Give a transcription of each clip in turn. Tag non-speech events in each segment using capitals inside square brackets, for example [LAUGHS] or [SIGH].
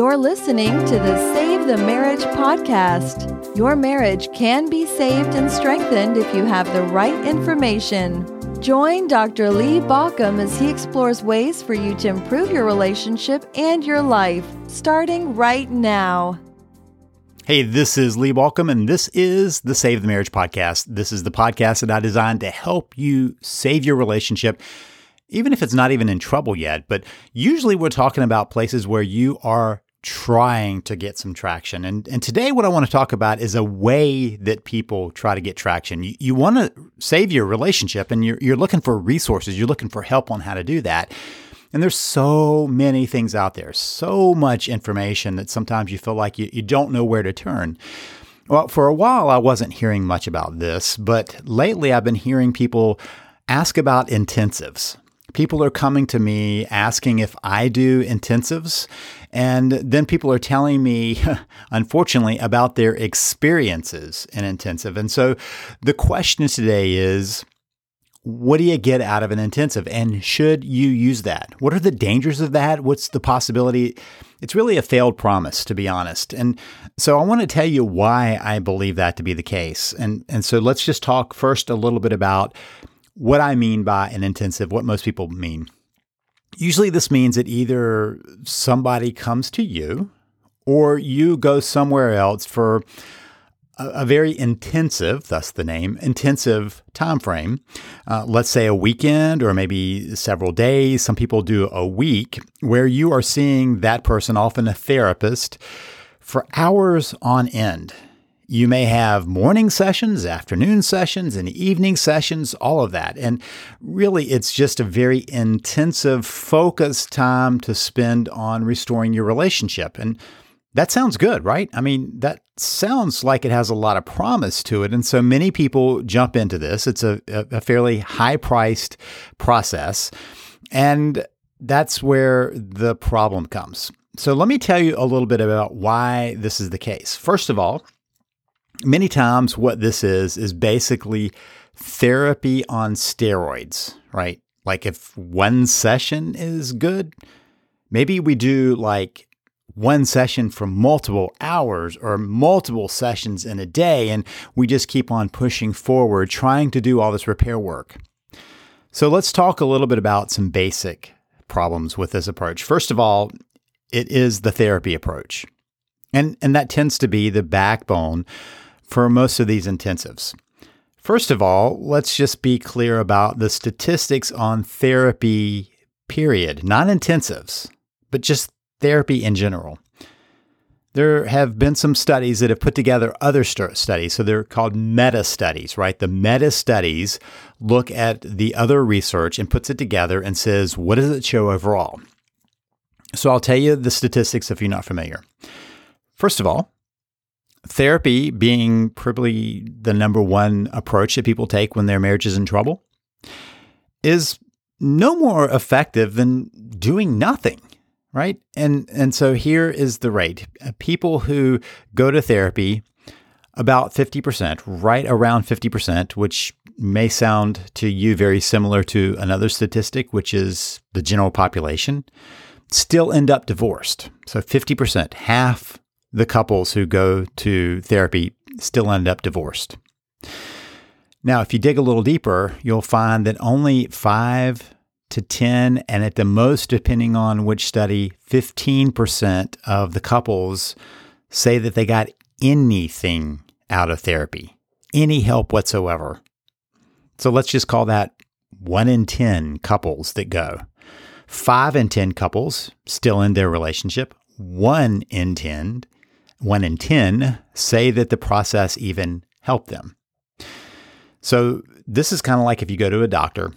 You're listening to the Save the Marriage podcast. Your marriage can be saved and strengthened if you have the right information. Join Dr. Lee Baucom as he explores ways for you to improve your relationship and your life, starting right now. Hey, this is Lee Baucom, and this is the Save the Marriage podcast. This is the podcast that I designed to help you save your relationship even if it's not even in trouble yet. But usually we're talking about places where you are trying to get some traction. And, and today, what I want to talk about is a way that people try to get traction. You, you want to save your relationship and you're, you're looking for resources, you're looking for help on how to do that. And there's so many things out there, so much information that sometimes you feel like you, you don't know where to turn. Well, for a while, I wasn't hearing much about this, but lately I've been hearing people ask about intensives. People are coming to me asking if I do intensives. And then people are telling me, [LAUGHS] unfortunately, about their experiences in intensive. And so the question today is what do you get out of an intensive? And should you use that? What are the dangers of that? What's the possibility? It's really a failed promise, to be honest. And so I want to tell you why I believe that to be the case. And, and so let's just talk first a little bit about what I mean by an intensive, what most people mean. Usually, this means that either somebody comes to you or you go somewhere else for a, very intensive, thus the name, intensive time frame. Uh, let's say a weekend or maybe several days. Some people do a week where you are seeing that person, often a therapist, for hours on end. You may have morning sessions, afternoon sessions, and evening sessions, all of that. And really, it's just a very intensive, focused time to spend on restoring your relationship. And that sounds good, right? I mean, that sounds like it has a lot of promise to it. And so many people jump into this. It's a, a fairly high priced process. And that's where the problem comes. So let me tell you a little bit about why this is the case. First of all, many times what this is is basically therapy on steroids, right? Like if one session is good, maybe we do like one session for multiple hours or multiple sessions in a day, and we just keep on pushing forward, trying to do all this repair work. So let's talk a little bit about some basic problems with this approach. First of all, it is the therapy approach. And, and that tends to be the backbone for most of these intensives. First of all, let's just be clear about the statistics on therapy, period, not intensives, but just therapy in general. There have been some studies that have put together other st- studies. So they're called meta studies, right? The meta studies look at the other research and puts it together and says, what does it show overall? So I'll tell you the statistics if you're not familiar. First of all, therapy being probably the number one approach that people take when their marriage is in trouble is no more effective than doing nothing right? And and so here is the rate. People who go to therapy about 50% right around 50% which may sound to you very similar to another statistic which is the general population still end up divorced. So 50% half the couples who go to therapy still end up divorced. Now, if you dig a little deeper, you'll find that only 5 to 10, and at the most, depending on which study, 15% of the couples say that they got anything out of therapy, any help whatsoever. So let's just call that 1 in 10 couples that go. 5 in 10 couples still in their relationship. 1 in 10 one in 10 say that the process even helped them. So, this is kind of like if you go to a doctor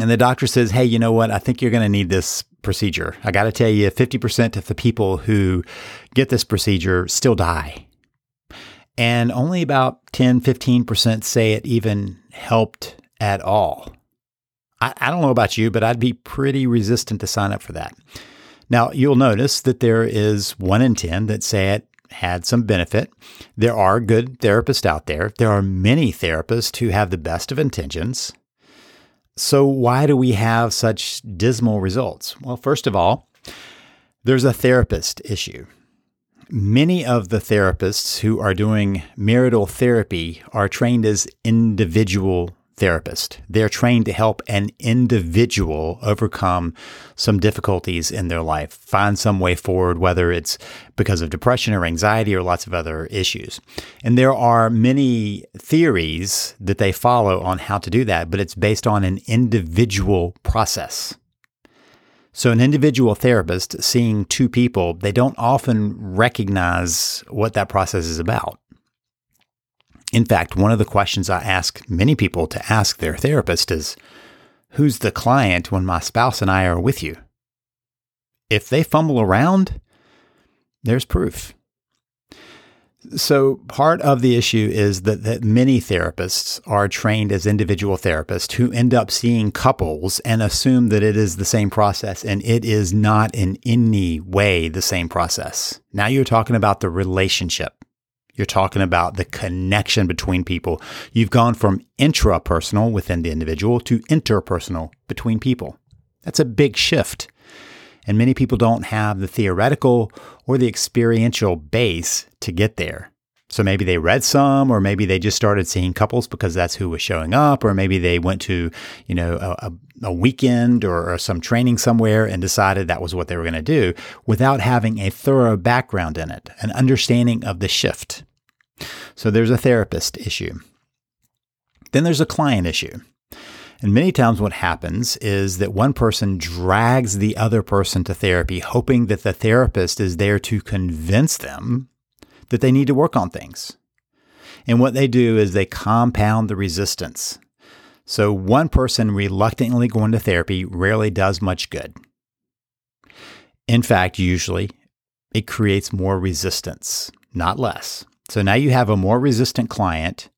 and the doctor says, Hey, you know what? I think you're going to need this procedure. I got to tell you, 50% of the people who get this procedure still die. And only about 10, 15% say it even helped at all. I, I don't know about you, but I'd be pretty resistant to sign up for that. Now, you'll notice that there is one in 10 that say it had some benefit. There are good therapists out there. There are many therapists who have the best of intentions. So, why do we have such dismal results? Well, first of all, There's a therapist issue. Many of the therapists who are doing marital therapy are trained as individual therapists. They're trained to help an individual overcome some difficulties in their life, find some way forward, whether it's because of depression or anxiety or lots of other issues. And there are many theories that they follow on how to do that, but it's based on an individual process. So, an individual therapist seeing two people, they don't often recognize what that process is about. In fact, one of the questions I ask many people to ask their therapist is Who's the client when my spouse and I are with you? If they fumble around, there's proof. So, part of the issue is that, that many therapists are trained as individual therapists who end up seeing couples and assume that it is the same process, and it is not in any way the same process. Now you're talking about the relationship. You're talking about the connection between people. You've gone from intrapersonal within the individual to interpersonal between people. That's a big shift. And many people don't have the theoretical or the experiential base to get there. So maybe they read some, or maybe they just started seeing couples because that's who was showing up, or maybe they went to, you know, a, a weekend or, or some training somewhere and decided that was what they were going to do without having a thorough background in it, an understanding of the shift. So there's a therapist issue. Then there's a client issue. And many times, what happens is that one person drags the other person to therapy, hoping that the therapist is there to convince them that they need to work on things. And what they do is they compound the resistance. So, one person reluctantly going to therapy rarely does much good. In fact, usually it creates more resistance, not less. So now you have a more resistant client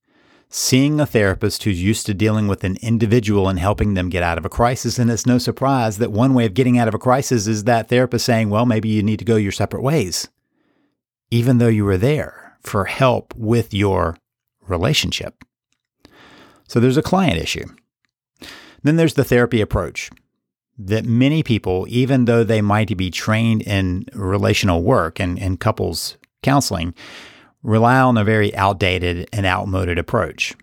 seeing a therapist who's used to dealing with an individual and helping them get out of a crisis. And it's no surprise that one way of getting out of a crisis is that therapist saying, well, maybe you need to go your separate ways, even though you were there for help with your relationship. So there's a client issue. Then there's the therapy approach that many people, even though they might be trained in relational work and, and couples counseling, rely on a very outdated and outmoded approach.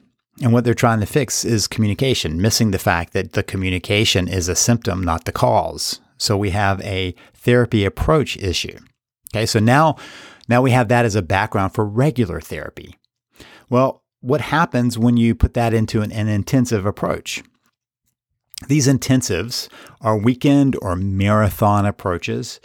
And what they're trying to fix is communication, missing the fact that the communication is a symptom, not the cause. So we have a therapy approach issue. Okay, so now, now we have that as a background for regular therapy. Well, what happens when you put that into an, an intensive approach? These intensives are weekend or marathon approaches,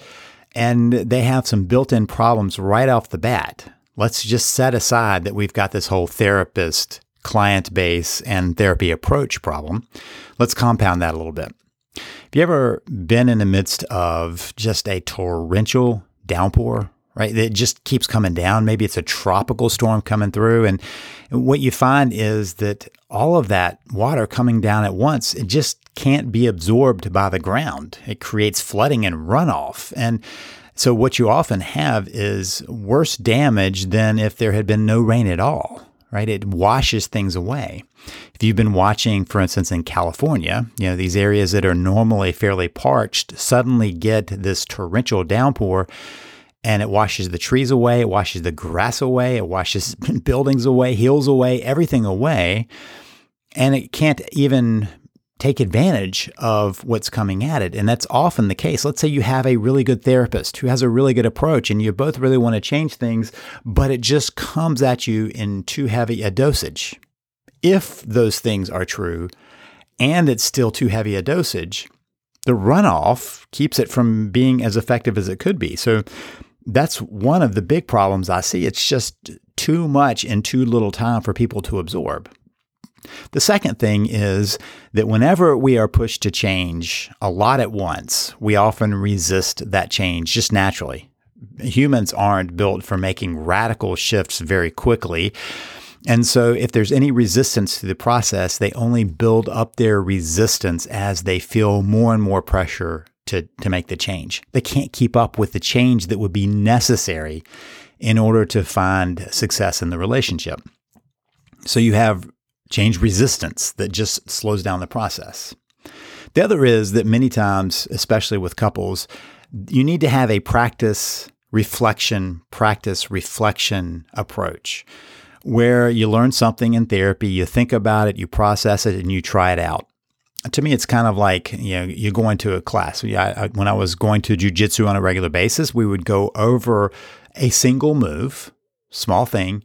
and they have some built in problems right off the bat let's just set aside that we've got this whole therapist client base and therapy approach problem. Let's compound that a little bit. Have you ever been in the midst of just a torrential downpour? Right, it just keeps coming down. Maybe it's a tropical storm coming through, and what you find is that all of that water coming down at once, it just can't be absorbed by the ground. It creates flooding and runoff, and so, what you often have is worse damage than if there had been no rain at all, right? It washes things away. If you've been watching, for instance, in California, you know, these areas that are normally fairly parched suddenly get this torrential downpour and it washes the trees away, it washes the grass away, it washes [LAUGHS] buildings away, hills away, everything away. And it can't even take advantage of what's coming at it. And that's often the case. Let's say you have a really good therapist who has a really good approach and you both really want to change things, but it just comes at you in too heavy a dosage. If those things are true and it's still too heavy a dosage, the runoff keeps it from being as effective as it could be. So that's one of the big problems I see. It's just too much in too little time for people to absorb. The second thing is that whenever we are pushed to change a lot at once, we often resist that change just naturally. Humans aren't built for making radical shifts very quickly. And so, if there's any resistance to the process, they only build up their resistance as they feel more and more pressure to, to make the change. They can't keep up with the change that would be necessary in order to find success in the relationship. So, you have change resistance that just slows down the process. The other is that many times, especially with couples, you need to have a practice reflection, practice reflection approach where you learn something in therapy, you think about it, you process it, and you try it out. To me, it's kind of like you know you're going to a class. Yeah, when I was going to jujitsu on a regular basis, we would go over a single move, small thing,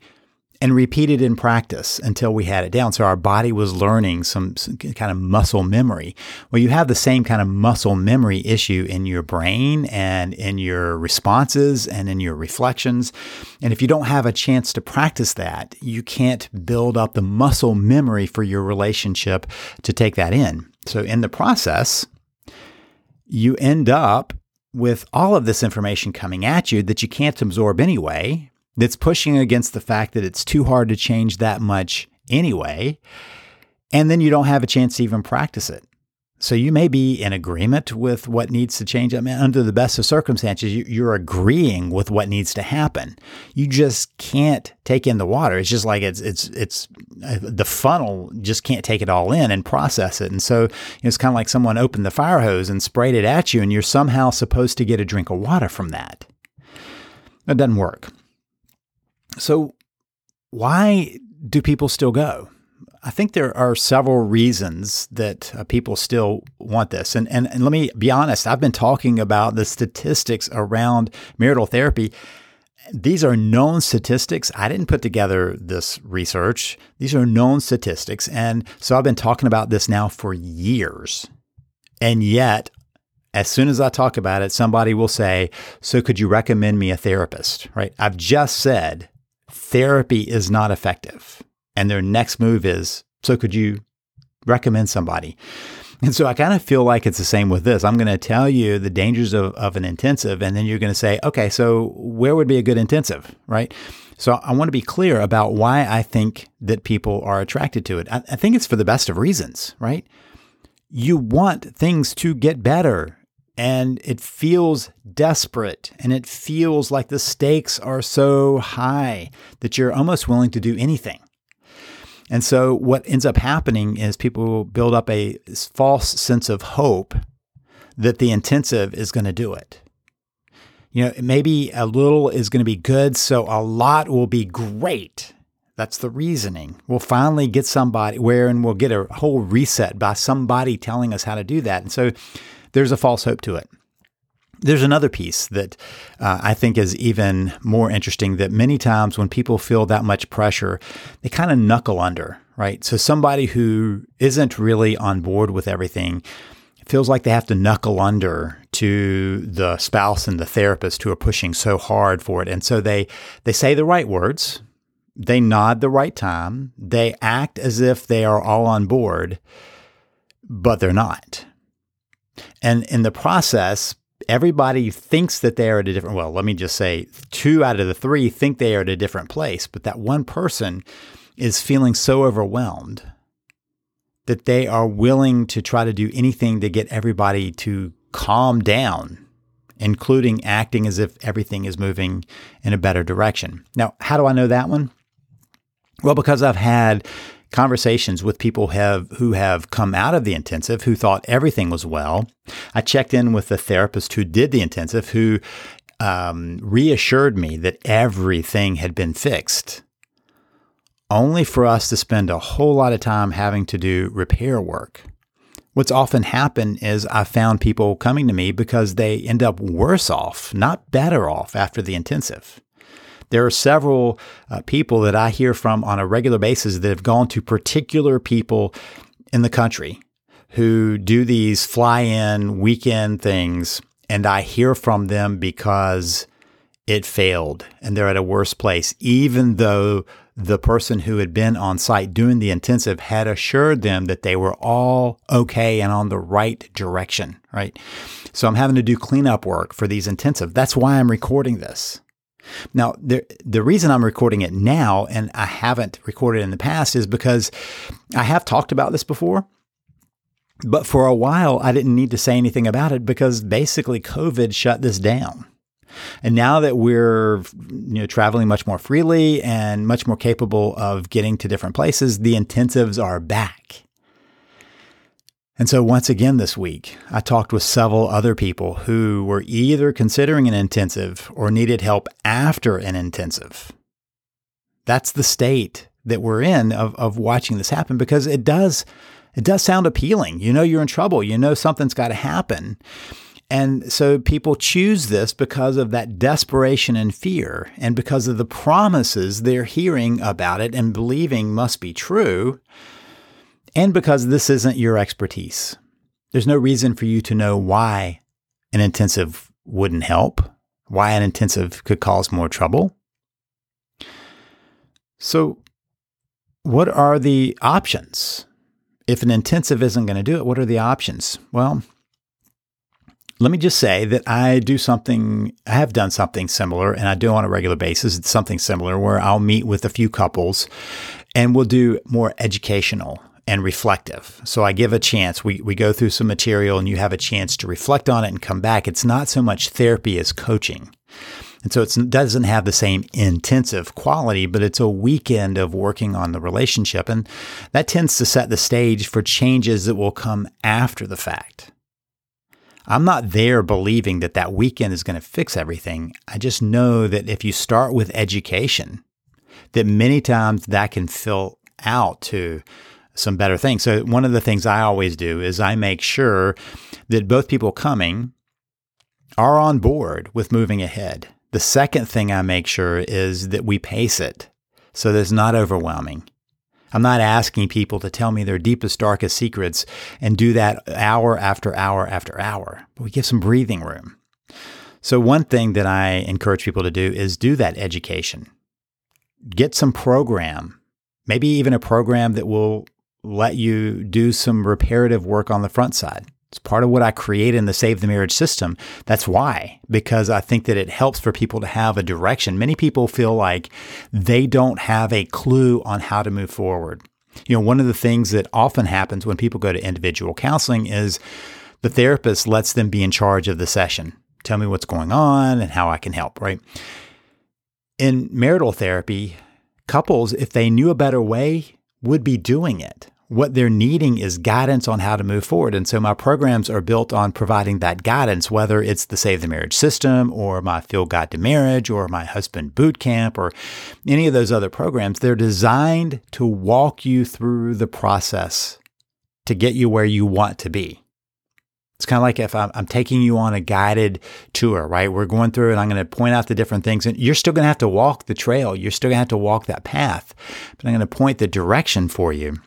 and repeat it in practice until we had it down. So our body was learning some, some, kind of muscle memory. Well, you have the same kind of muscle memory issue in your brain and in your responses and in your reflections. And if you don't have a chance to practice that, you can't build up the muscle memory for your relationship to take that in. So in the process, you end up with all of this information coming at you that you can't absorb anyway that's pushing against the fact that it's too hard to change that much anyway. And then you don't have a chance to even practice it. So you may be in agreement with what needs to change. I mean, under the best of circumstances, you're agreeing with what needs to happen. You just can't take in the water. It's just like it's it's it's uh, the funnel just can't take it all in and process it. And so it's kind of like someone opened the fire hose and sprayed it at you, and you're somehow supposed to get a drink of water from that. It doesn't work. So, why do people still go? I think there are several reasons that uh, people still want this. And, and, and let me be honest, I've been talking about the statistics around marital therapy. These are known statistics. I didn't put together this research. These are known statistics. And so I've been talking about this now for years. And yet, as soon as I talk about it, somebody will say, So could you recommend me a therapist? Right? I've just said therapy is not effective. And their next move is, so could you recommend somebody? And so I kind of feel like it's the same with this. I'm going to tell you the dangers of, of an intensive, and then you're going to say, okay, so where would be a good intensive, right? So I want to be clear about why I think that people are attracted to it. I, I think it's for the best of reasons, right? You want things to get better and it feels desperate and it feels like the stakes are so high that you're almost willing to do anything. And so, what ends up happening is people build up a false sense of hope that the intensive is going to do it. You know, maybe a little is going to be good, so a lot will be great. That's the reasoning. We'll finally get somebody where and we'll get a whole reset by somebody telling us how to do that. And so there's a false hope to it. There's another piece that uh, I think is even more interesting that many times when people feel that much pressure, they kind of knuckle under, right? So somebody who isn't really on board with everything feels like they have to knuckle under to the spouse and the therapist who are pushing so hard for it. And so they they say the right words, they nod the right time, they act as if they are all on board, but they're not. And in the process, everybody thinks that they are at a different well let me just say two out of the three think they are at a different place but that one person is feeling so overwhelmed that they are willing to try to do anything to get everybody to calm down including acting as if everything is moving in a better direction. Now how do i know that one? Well because i've had conversations with people have who have come out of the intensive who thought everything was well. I checked in with the therapist who did the intensive who um, reassured me that everything had been fixed, only for us to spend a whole lot of time having to do repair work. What's often happened is I found people coming to me because they end up worse off, not better off after the intensive. There are several uh, people that I hear from on a regular basis that have gone to particular people in the country who do these fly in weekend things. And I hear from them because it failed and they're at a worse place, even though the person who had been on site doing the intensive had assured them that they were all okay and on the right direction, right? So I'm having to do cleanup work for these intensive. That's why I'm recording this. Now, the, the reason I'm recording it now and I haven't recorded in the past is because I have talked about this before. But for a while, I didn't need to say anything about it because basically COVID shut this down. And now that we're you know traveling much more freely and much more capable of getting to different places, the intensives are back. And so, once again this week, I talked with several other people who were either considering an intensive or needed help after an intensive. That's the state that we're in of, of watching this happen because it does it does sound appealing. You know you're in trouble. You know something's got to happen. And so people choose this because of that desperation and fear and because of the promises they're hearing about it and believing must be true and because this isn't your expertise. There's no reason for you to know why an intensive wouldn't help, why an intensive could cause more trouble. So, what are the options? If an intensive isn't going to do it, what are the options? Well, let me just say that I do something, I have done something similar, and I do on a regular basis. It's something similar where I'll meet with a few couples and we'll do more educational and reflective. So I give a chance. We, we go through some material and you have a chance to reflect on it and come back. It's not so much therapy as coaching. And so it doesn't have the same intensive quality, but it's a weekend of working on the relationship. And that tends to set the stage for changes that will come after the fact. I'm not there believing that that weekend is going to fix everything. I just know that if you start with education, that many times that can fill out to some better things. So, one of the things I always do is I make sure that both people coming are on board with moving ahead. The second thing I make sure is that we pace it so that it's not overwhelming. I'm not asking people to tell me their deepest, darkest secrets and do that hour after hour after hour, but we give some breathing room. So, one thing that I encourage people to do is do that education. Get some program, maybe even a program that will let you do some reparative work on the front side. It's part of what I create in the Save the Marriage system. That's why, because I think that it helps for people to have a direction. Many people feel like they don't have a clue on how to move forward. You know, one of the things that often happens when people go to individual counseling is the therapist lets them be in charge of the session. Tell me what's going on and how I can help, right? In marital therapy, couples, if they knew a better way, would be doing it what they're needing is guidance on how to move forward. And so my programs are built on providing that guidance, whether it's the Save the Marriage system or my Field Guide to Marriage or my Husband Boot Camp or any of those other programs. They're designed to walk you through the process to get you where you want to be. It's kind of like if I'm, I'm, taking you on a guided tour, right? We're going through and I'm going to point out the different things and you're still going to have to walk the trail. You're still going to have to walk that path, but I'm going to point the direction for you.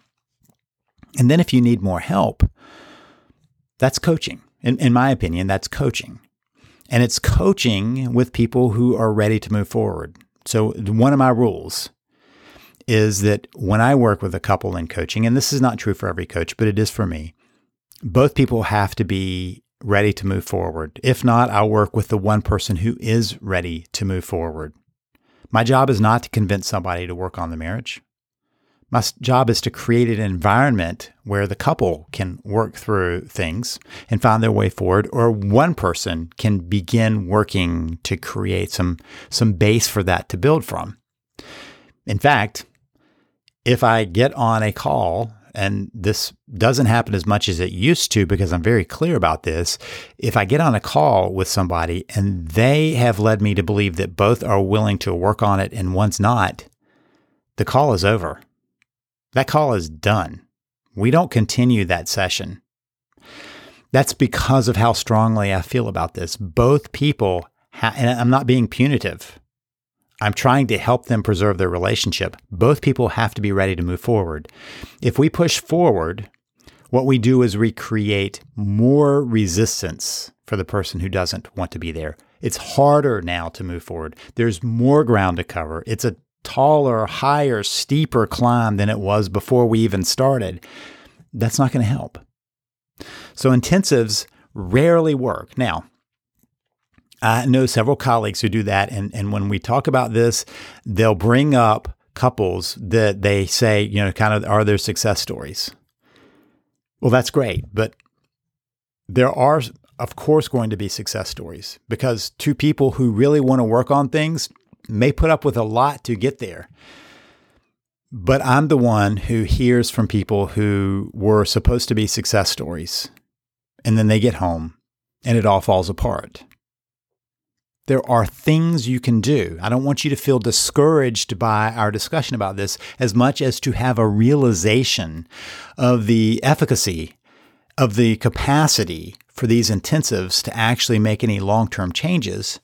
And then if you need more help, that's coaching. In, in my opinion, that's coaching. And it's coaching with people who are ready to move forward. So, one of my rules is that when I work with a couple in coaching, and this is not true for every coach, but it is for me, both people have to be ready to move forward. If not, I'll work with the one person who is ready to move forward. My job is not to convince somebody to work on the marriage. My job is to create an environment where the couple can work through things and find their way forward, or one person can begin working to create some, some base for that to build from. In fact, if I get on a call, and this doesn't happen as much as it used to because I'm very clear about this. If I get on a call with somebody and they have led me to believe that both are willing to work on it and one's not, the call is over that call is done. We don't continue that session. That's because of how strongly I feel about this. Both people, ha- and I'm not being punitive. I'm trying to help them preserve their relationship. Both people have to be ready to move forward. If we push forward, what we do is we create more resistance for the person who doesn't want to be there. It's harder now to move forward. There's more ground to cover. It's a taller, higher, steeper climb than it was before we even started, that's not going to help. So intensives rarely work. Now, I know several colleagues who do that. And, and when we talk about this, they'll bring up couples that they say, you know, kind of are their success stories. Well, that's great. But there are, of course, going to be success stories because two people who really want to work on things may put up with a lot to get there. But I'm the one who hears from people who were supposed to be success stories, and then they get home and it all falls apart. There are things you can do. I don't want you to feel discouraged by our discussion about this as much as to have a realization of the efficacy of the capacity for these intensives to actually make any long term changes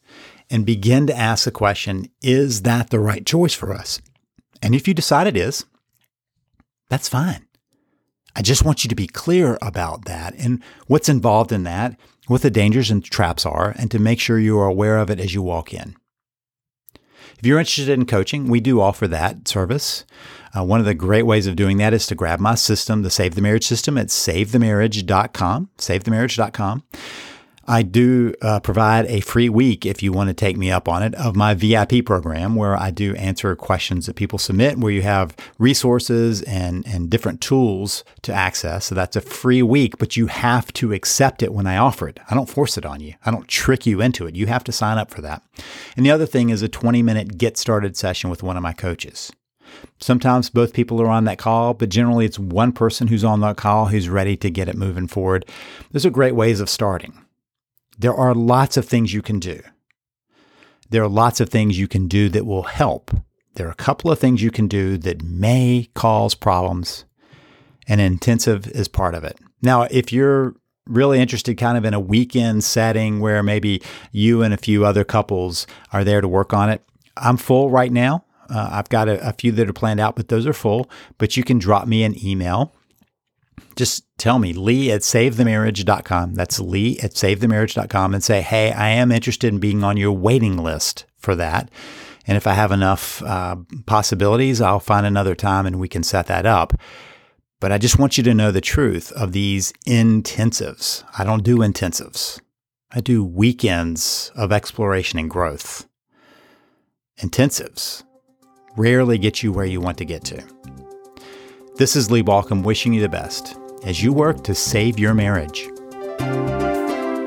and begin to ask the question is that the right choice for us? And if you decide it is, that's fine. I just want you to be clear about that and what's involved in that, what the dangers and traps are, and to make sure you are aware of it as you walk in. If you're interested in coaching, we do offer that service. Uh, one of the great ways of doing that is to grab my system, the Save the Marriage system at savethemarriage.com, savethemarriage.com. I do uh, provide a free week if you want to take me up on it of my VIP program where I do answer questions that people submit where you have resources and and different tools to access. So that's a free week, but you have to accept it when I offer it. I don't force it on you. I don't trick you into it. You have to sign up for that. And the other thing is a 20-minute get started session with one of my coaches. Sometimes both people are on that call, but generally it's one person who's on that call who's ready to get it moving forward. Those are great ways of starting. There are lots of things you can do. There are lots of things you can do that will help. There are a couple of things you can do that may cause problems, and intensive is part of it. Now, if you're really interested kind of in a weekend setting where maybe you and a few other couples are there to work on it, I'm full right now. Uh, I've got a, a few that are planned out, but those are full. But you can drop me an email just tell me, Lee at savethemarriage.com. That's Lee at savethemarriage.com and say, hey, I am interested in being on your waiting list for that. And if I have enough uh, possibilities, I'll find another time and we can set that up. But I just want you to know the truth of these intensives. I don't do intensives, I do weekends of exploration and growth. Intensives rarely get you where you want to get to. This is Lee Baucom wishing you the best as you work to save your marriage.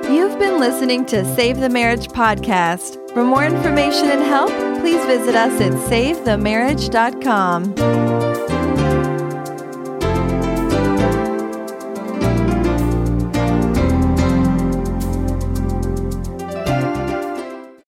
You've been listening to Save the Marriage podcast. For more information and help, please visit us at savethemarriage.com.